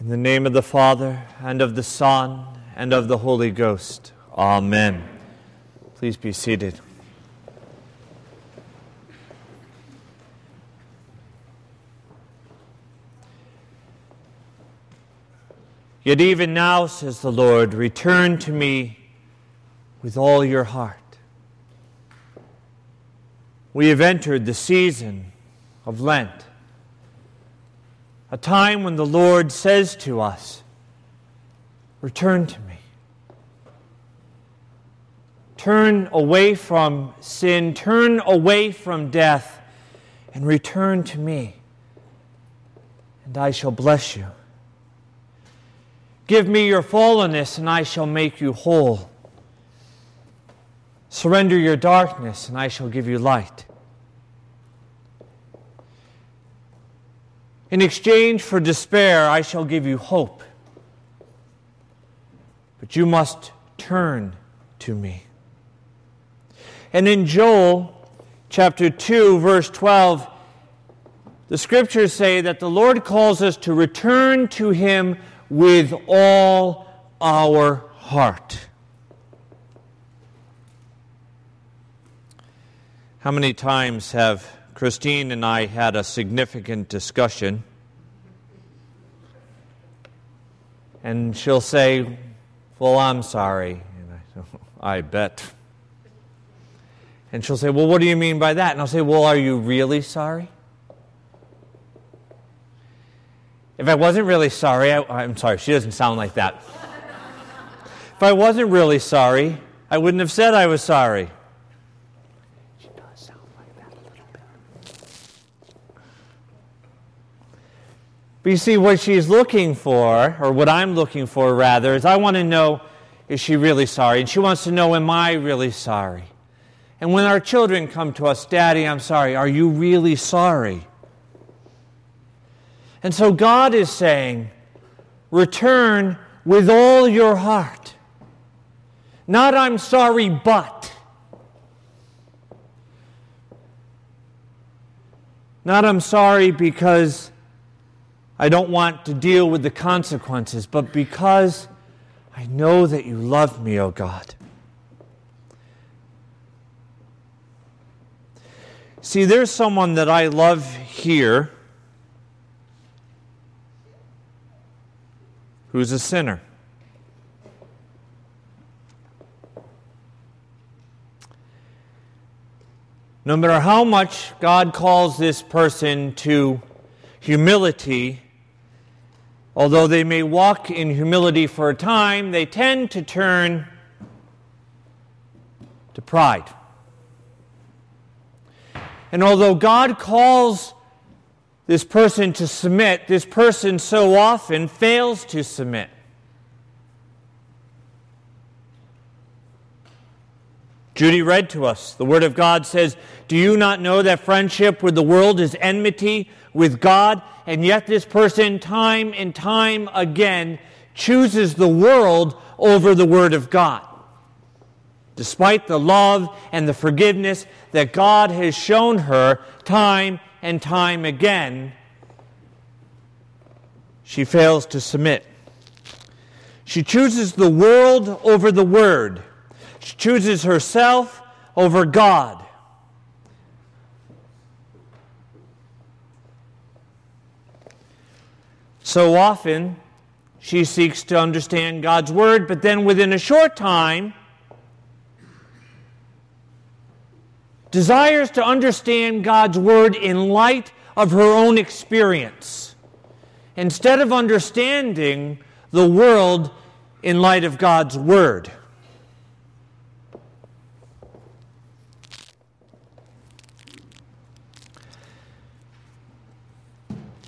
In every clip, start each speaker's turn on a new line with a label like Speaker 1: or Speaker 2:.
Speaker 1: In the name of the Father, and of the Son, and of the Holy Ghost. Amen. Please be seated. Yet even now, says the Lord, return to me with all your heart. We have entered the season of Lent a time when the Lord says to us, Return to me. Turn away from sin, turn away from death, and return to me, and I shall bless you. Give me your fallenness, and I shall make you whole. Surrender your darkness, and I shall give you light. In exchange for despair, I shall give you hope. But you must turn to me. And in Joel chapter 2, verse 12, the scriptures say that the Lord calls us to return to him with all our heart. How many times have Christine and I had a significant discussion. And she'll say, Well, I'm sorry. And I, I bet. And she'll say, Well, what do you mean by that? And I'll say, Well, are you really sorry? If I wasn't really sorry, I, am sorry, she doesn't sound like that. if I wasn't really sorry, I wouldn't have said I was sorry. But you see, what she's looking for, or what I'm looking for rather, is I want to know is she really sorry? And she wants to know, am I really sorry? And when our children come to us, Daddy, I'm sorry, are you really sorry? And so God is saying, return with all your heart. Not I'm sorry, but. Not I'm sorry because I don't want to deal with the consequences, but because I know that you love me, O oh God. See, there's someone that I love here who's a sinner. No matter how much God calls this person to humility, Although they may walk in humility for a time, they tend to turn to pride. And although God calls this person to submit, this person so often fails to submit. Judy read to us. The Word of God says, Do you not know that friendship with the world is enmity with God? And yet, this person, time and time again, chooses the world over the Word of God. Despite the love and the forgiveness that God has shown her time and time again, she fails to submit. She chooses the world over the Word. She chooses herself over God. So often, she seeks to understand God's Word, but then within a short time, desires to understand God's Word in light of her own experience, instead of understanding the world in light of God's Word.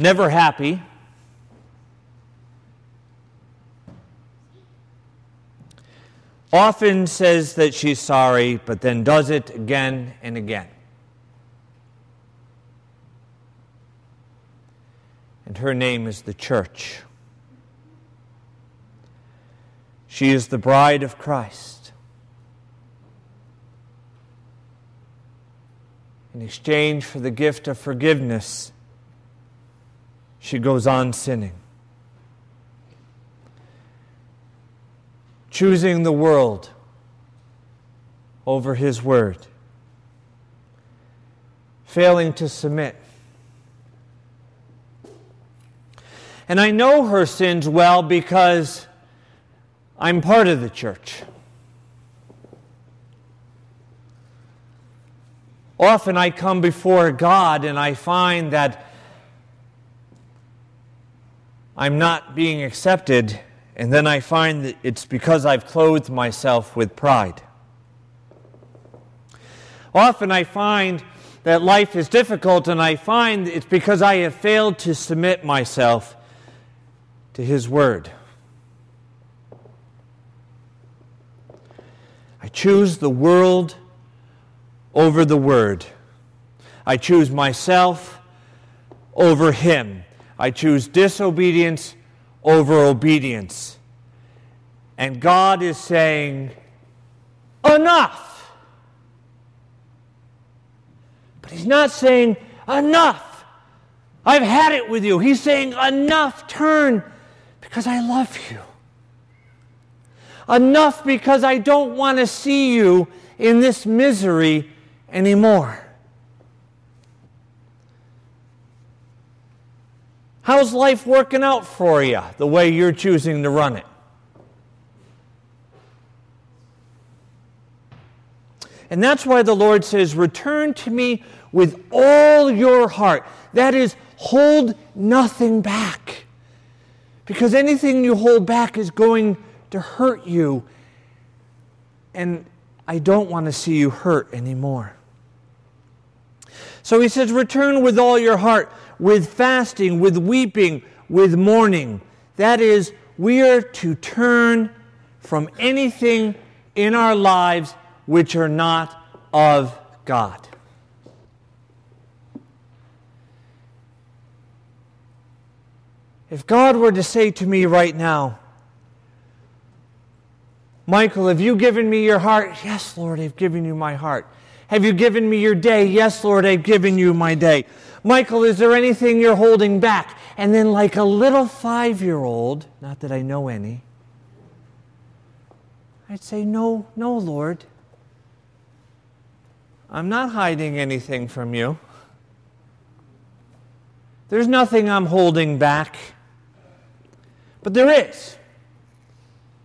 Speaker 1: Never happy. Often says that she's sorry, but then does it again and again. And her name is the church. She is the bride of Christ. In exchange for the gift of forgiveness, she goes on sinning, choosing the world over His Word, failing to submit. And I know her sins well because I'm part of the church. Often I come before God and I find that I'm not being accepted, and then I find that it's because I've clothed myself with pride. Often I find that life is difficult, and I find it's because I have failed to submit myself to His Word. I choose the world over the Word. I choose myself over Him. I choose disobedience over obedience. And God is saying, Enough! But He's not saying, Enough! I've had it with you. He's saying, Enough, turn, because I love you. Enough because I don't want to see you in this misery anymore. How's life working out for you the way you're choosing to run it? And that's why the Lord says, Return to me with all your heart. That is, hold nothing back. Because anything you hold back is going to hurt you. And I don't want to see you hurt anymore. So he says, Return with all your heart, with fasting, with weeping, with mourning. That is, we are to turn from anything in our lives which are not of God. If God were to say to me right now, Michael, have you given me your heart? Yes, Lord, I've given you my heart. Have you given me your day? Yes, Lord, I've given you my day. Michael, is there anything you're holding back? And then, like a little five year old, not that I know any, I'd say, No, no, Lord. I'm not hiding anything from you. There's nothing I'm holding back. But there is.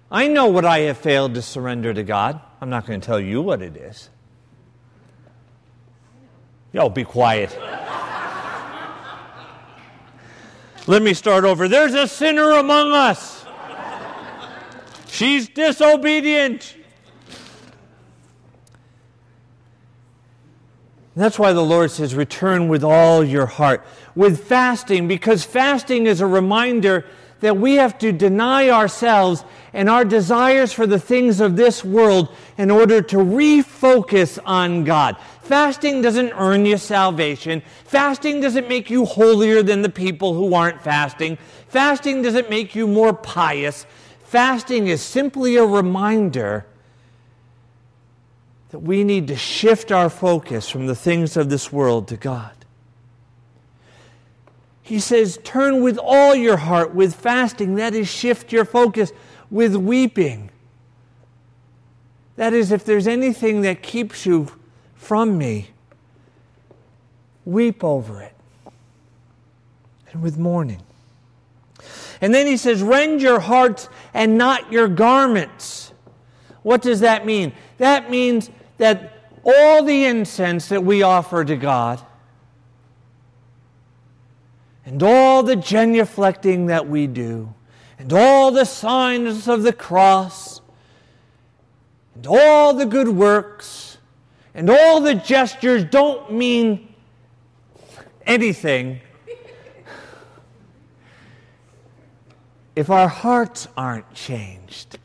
Speaker 1: I know what I have failed to surrender to God. I'm not going to tell you what it is. Yo, be quiet. Let me start over. There's a sinner among us. She's disobedient. that's why the Lord says, return with all your heart. With fasting, because fasting is a reminder that we have to deny ourselves and our desires for the things of this world in order to refocus on God. Fasting doesn't earn you salvation. Fasting doesn't make you holier than the people who aren't fasting. Fasting doesn't make you more pious. Fasting is simply a reminder that we need to shift our focus from the things of this world to God. He says, turn with all your heart, with fasting. That is, shift your focus with weeping. That is, if there's anything that keeps you from me. Weep over it. And with mourning. And then he says, Rend your hearts and not your garments. What does that mean? That means that all the incense that we offer to God and all the genuflecting that we do and all the signs of the cross and all the good works and all the gestures don't mean anything if our hearts aren't changed.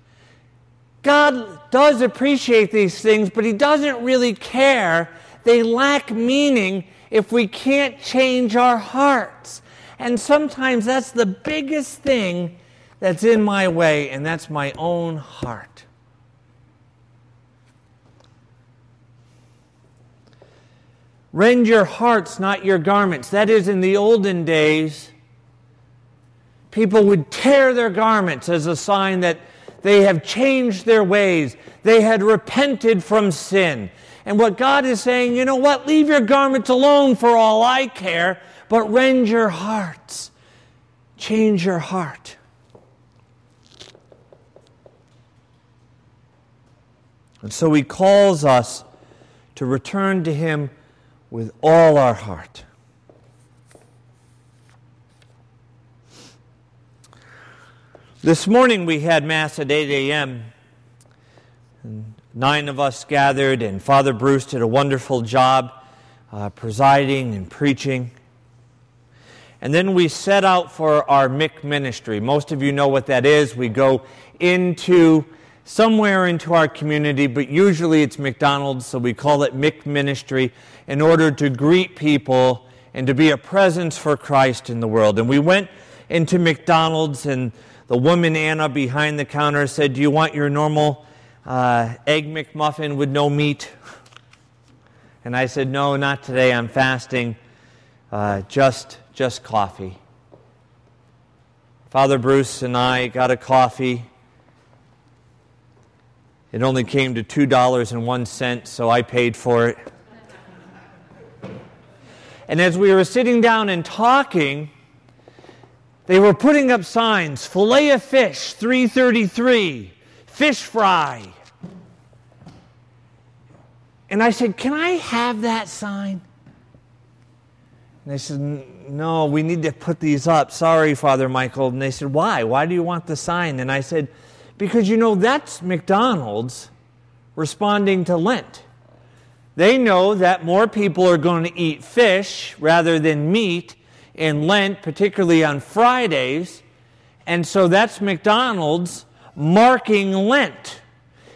Speaker 1: God does appreciate these things, but He doesn't really care. They lack meaning if we can't change our hearts. And sometimes that's the biggest thing that's in my way, and that's my own heart. Rend your hearts, not your garments. That is, in the olden days, people would tear their garments as a sign that They have changed their ways. They had repented from sin. And what God is saying, you know what? Leave your garments alone for all I care, but rend your hearts. Change your heart. And so he calls us to return to him with all our heart. This morning we had Mass at 8 a.m. And nine of us gathered, and Father Bruce did a wonderful job uh, presiding and preaching. And then we set out for our MIC ministry. Most of you know what that is. We go into somewhere into our community, but usually it's McDonald's, so we call it MIC ministry in order to greet people and to be a presence for Christ in the world. And we went into McDonald's and the woman, Anna, behind the counter said, Do you want your normal uh, egg McMuffin with no meat? And I said, No, not today. I'm fasting. Uh, just, just coffee. Father Bruce and I got a coffee. It only came to $2.01, so I paid for it. And as we were sitting down and talking, they were putting up signs filet of fish, 333, fish fry. And I said, Can I have that sign? And they said, No, we need to put these up. Sorry, Father Michael. And they said, Why? Why do you want the sign? And I said, Because you know, that's McDonald's responding to Lent. They know that more people are going to eat fish rather than meat in Lent, particularly on Fridays. And so that's McDonald's marking Lent.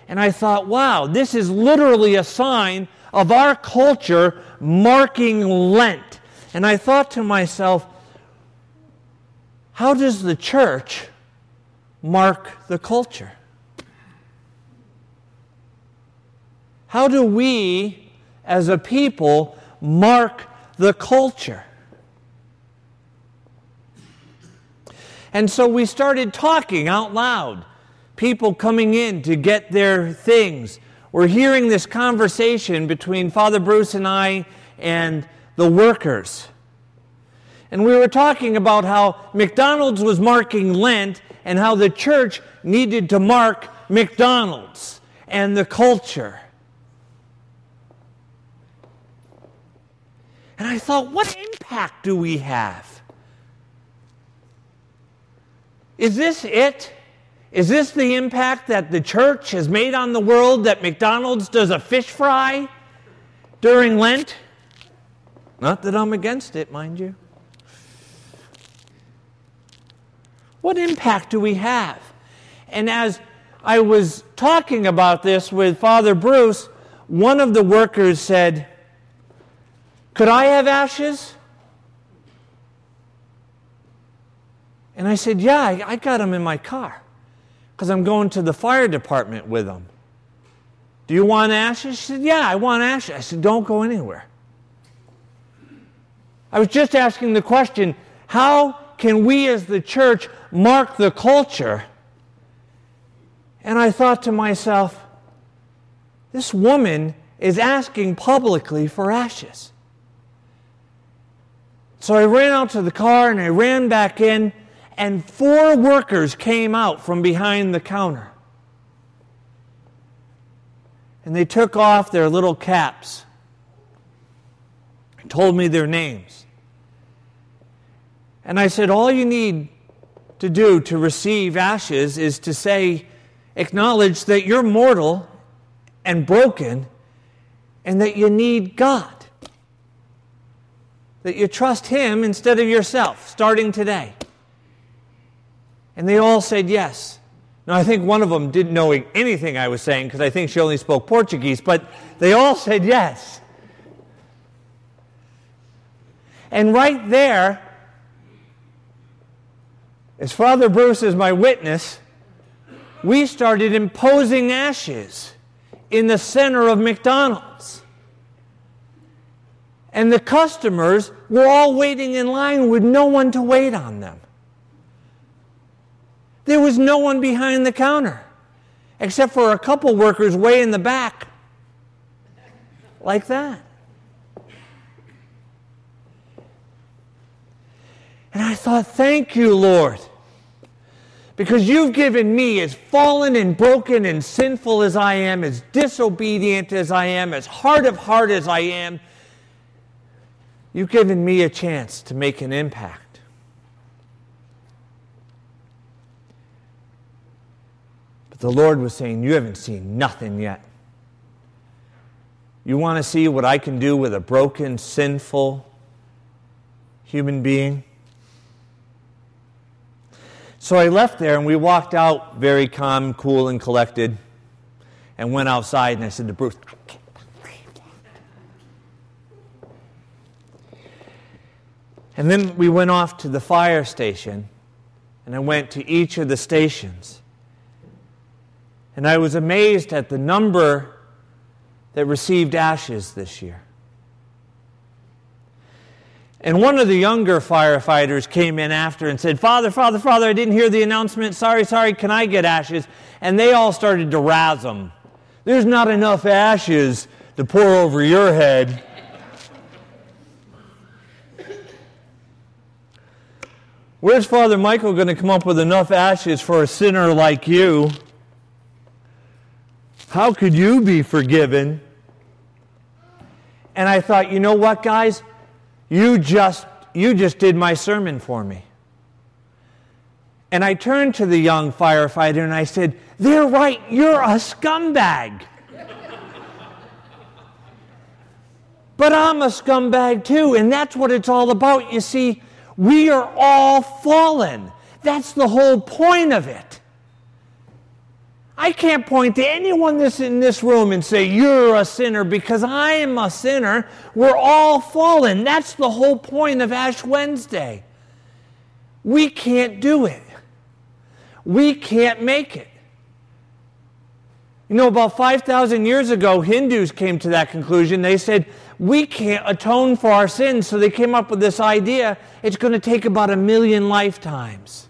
Speaker 1: And I thought, wow, this is literally a sign of our culture marking Lent. And I thought to myself, how does the church mark the culture? How do we, as a people, mark the culture? And so we started talking out loud. People coming in to get their things. We're hearing this conversation between Father Bruce and I and the workers. And we were talking about how McDonald's was marking Lent and how the church needed to mark McDonald's and the culture. And I thought, what impact do we have? Is this it? Is this the impact that the church has made on the world that McDonald's does a fish fry during Lent? Not that I'm against it, mind you. What impact do we have? And as I was talking about this with Father Bruce, one of the workers said, Could I have ashes? And I said, Yeah, I, I got them in my car because I'm going to the fire department with them. Do you want ashes? She said, Yeah, I want ashes. I said, Don't go anywhere. I was just asking the question how can we as the church mark the culture? And I thought to myself, this woman is asking publicly for ashes. So I ran out to the car and I ran back in and four workers came out from behind the counter. And they took off their little caps and told me their names. And I said, All you need to do to receive ashes is to say, acknowledge that you're mortal and broken and that you need God. That you trust Him instead of yourself, starting today. And they all said yes. Now, I think one of them didn't know anything I was saying because I think she only spoke Portuguese, but they all said yes. And right there, as Father Bruce is my witness, we started imposing ashes in the center of McDonald's. And the customers were all waiting in line with no one to wait on them. There was no one behind the counter. except for a couple workers way in the back. Like that. And I thought, thank you, Lord. Because you've given me, as fallen and broken and sinful as I am, as disobedient as I am, as hard of heart as I am, you've given me a chance to make an impact. But the Lord was saying, You haven't seen nothing yet. You want to see what I can do with a broken, sinful human being? So I left there and we walked out very calm, cool, and collected and went outside and I said to Bruce, And then we went off to the fire station and I went to each of the stations. And I was amazed at the number that received ashes this year. And one of the younger firefighters came in after and said, Father, Father, Father, I didn't hear the announcement. Sorry, sorry, can I get ashes? And they all started to razz him. There's not enough ashes to pour over your head. Where's Father Michael going to come up with enough ashes for a sinner like you? How could you be forgiven? And I thought, you know what, guys? You just, you just did my sermon for me. And I turned to the young firefighter and I said, They're right, you're a scumbag. but I'm a scumbag too, and that's what it's all about. You see, we are all fallen. That's the whole point of it. I can't point to anyone this in this room and say, You're a sinner because I am a sinner. We're all fallen. That's the whole point of Ash Wednesday. We can't do it, we can't make it. You know, about 5,000 years ago, Hindus came to that conclusion. They said, We can't atone for our sins. So they came up with this idea it's going to take about a million lifetimes.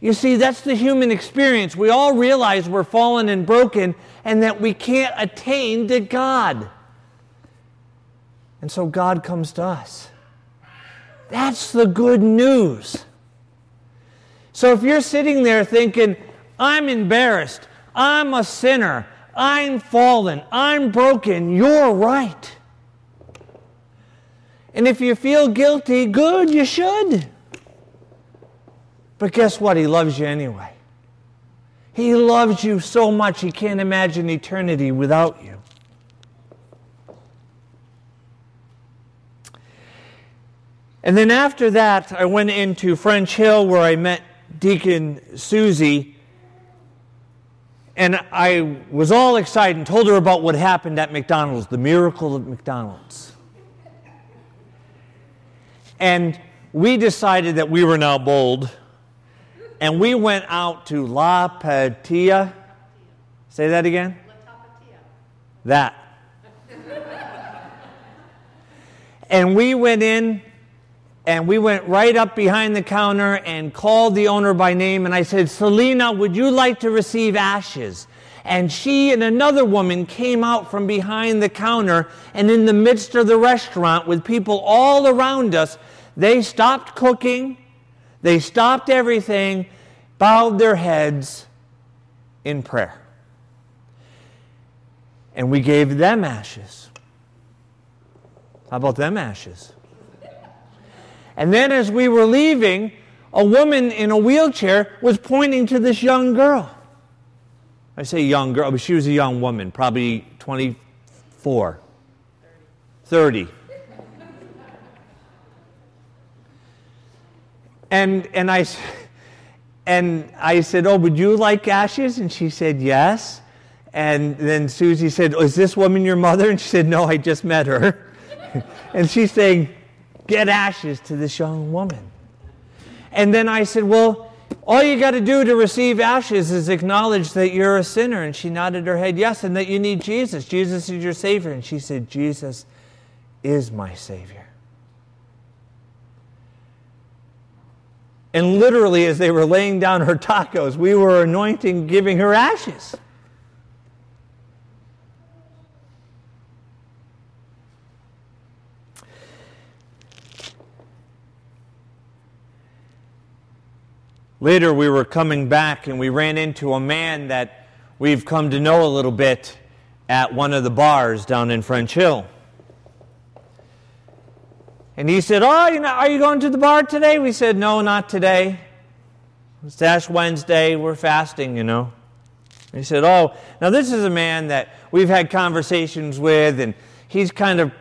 Speaker 1: You see, that's the human experience. We all realize we're fallen and broken and that we can't attain to God. And so God comes to us. That's the good news. So if you're sitting there thinking, I'm embarrassed, I'm a sinner, I'm fallen, I'm broken, you're right. And if you feel guilty, good, you should. But guess what? He loves you anyway. He loves you so much he can't imagine eternity without you. And then after that, I went into French Hill where I met Deacon Susie. And I was all excited and told her about what happened at McDonald's, the miracle of McDonald's. And we decided that we were now bold and we went out to La Patia. Say that again? La. That. and we went in and we went right up behind the counter and called the owner by name and I said, Selena, would you like to receive ashes? And she and another woman came out from behind the counter and in the midst of the restaurant with people all around us, they stopped cooking they stopped everything, bowed their heads in prayer. And we gave them ashes. How about them ashes? And then as we were leaving, a woman in a wheelchair was pointing to this young girl. I say young girl, but she was a young woman, probably 24, 30. 30. And, and, I, and I said, Oh, would you like ashes? And she said, Yes. And then Susie said, oh, Is this woman your mother? And she said, No, I just met her. and she's saying, Get ashes to this young woman. And then I said, Well, all you got to do to receive ashes is acknowledge that you're a sinner. And she nodded her head, Yes, and that you need Jesus. Jesus is your Savior. And she said, Jesus is my Savior. And literally, as they were laying down her tacos, we were anointing, giving her ashes. Later, we were coming back and we ran into a man that we've come to know a little bit at one of the bars down in French Hill. And he said, Oh, you know, are you going to the bar today? We said, No, not today. It's Ash Wednesday. We're fasting, you know. And he said, Oh, now this is a man that we've had conversations with, and he's kind of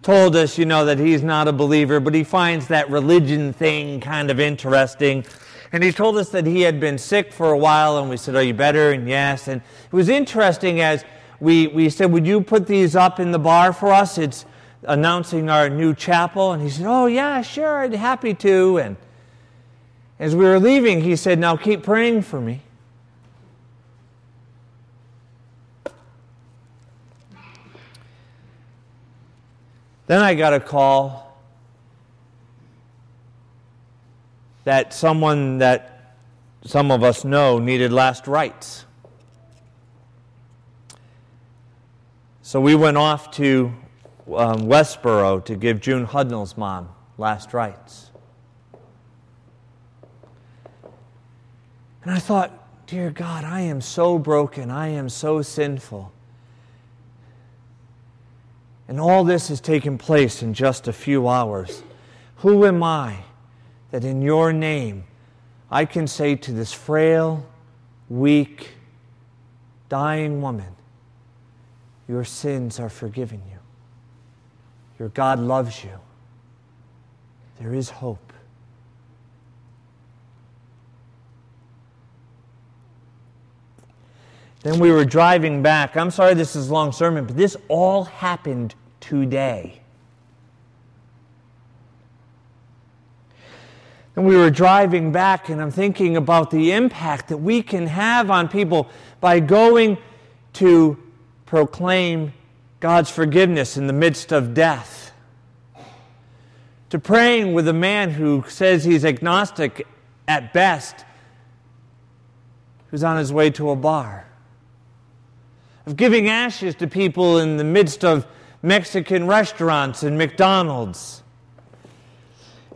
Speaker 1: told us, you know, that he's not a believer, but he finds that religion thing kind of interesting. And he told us that he had been sick for a while, and we said, Are you better? And yes. And it was interesting as we, we said, Would you put these up in the bar for us? It's announcing our new chapel. And he said, Oh, yeah, sure, I'd be happy to. And as we were leaving, he said, Now keep praying for me. Then I got a call that someone that some of us know needed last rites. So we went off to um, Westboro to give June Hudnall's mom last rites. And I thought, dear God, I am so broken. I am so sinful. And all this has taken place in just a few hours. Who am I that in your name I can say to this frail, weak, dying woman, Your sins are forgiven you. Your God loves you. There is hope. Then we were driving back. I'm sorry this is a long sermon, but this all happened today. And we were driving back, and I'm thinking about the impact that we can have on people by going to proclaim God's forgiveness in the midst of death, to praying with a man who says he's agnostic at best, who's on his way to a bar, of giving ashes to people in the midst of Mexican restaurants and McDonald's.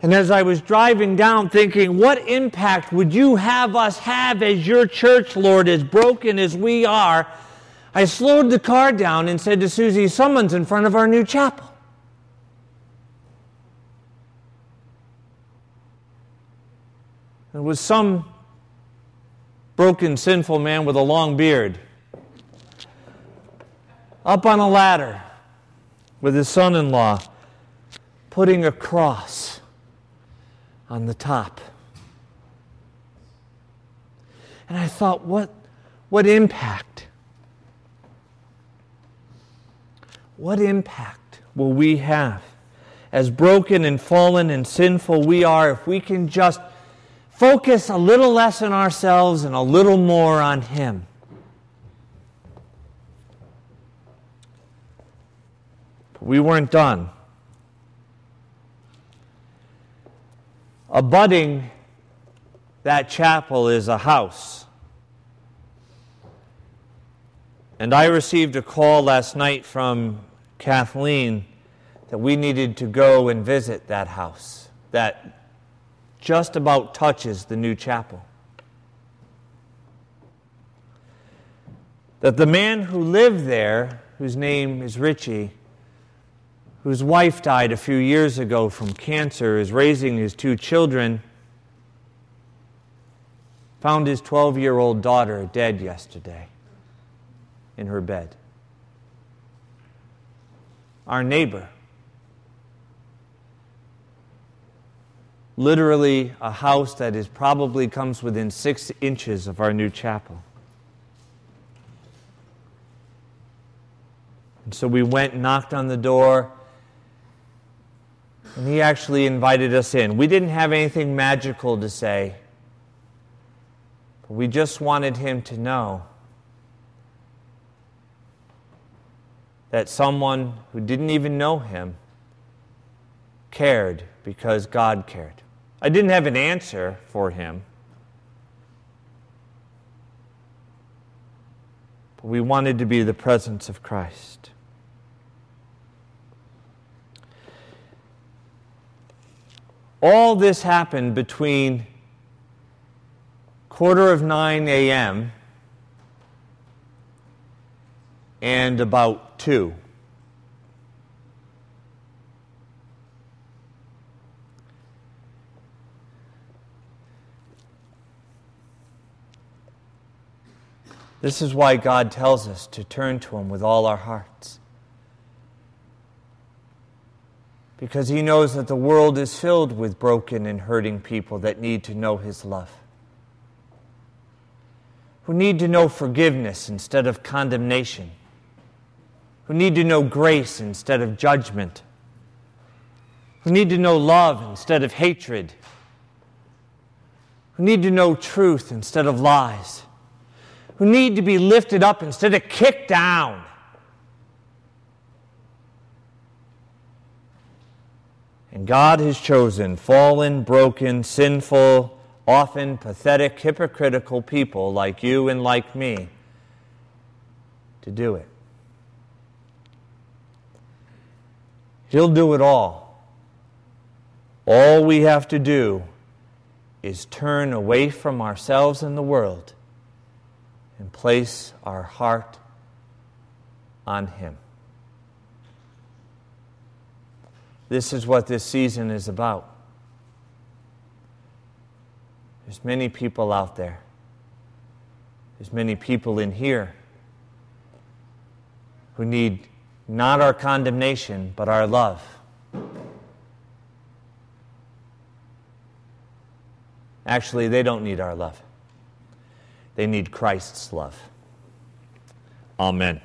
Speaker 1: And as I was driving down, thinking, what impact would you have us have as your church, Lord, as broken as we are? I slowed the car down and said to Susie, Someone's in front of our new chapel. It was some broken, sinful man with a long beard up on a ladder with his son in law, putting a cross on the top. And I thought, what, what impact? What impact will we have as broken and fallen and sinful we are if we can just focus a little less on ourselves and a little more on Him? we weren't done. Abutting that chapel is a house. And I received a call last night from Kathleen that we needed to go and visit that house that just about touches the new chapel. That the man who lived there, whose name is Richie, whose wife died a few years ago from cancer, is raising his two children, found his 12 year old daughter dead yesterday in her bed. Our neighbor, literally a house that is probably comes within six inches of our new chapel. And so we went knocked on the door and he actually invited us in. We didn't have anything magical to say, but we just wanted him to know that someone who didn't even know him cared because God cared. I didn't have an answer for him. But we wanted to be the presence of Christ. All this happened between quarter of 9 a.m. and about 2. This is why God tells us to turn to Him with all our hearts. Because He knows that the world is filled with broken and hurting people that need to know His love, who need to know forgiveness instead of condemnation, who need to know grace instead of judgment, who need to know love instead of hatred, who need to know truth instead of lies. Who need to be lifted up instead of kicked down. And God has chosen fallen, broken, sinful, often pathetic, hypocritical people like you and like me to do it. He'll do it all. All we have to do is turn away from ourselves and the world and place our heart on Him. This is what this season is about. There's many people out there. There's many people in here who need not our condemnation, but our love. Actually, they don't need our love. They need Christ's love. Amen.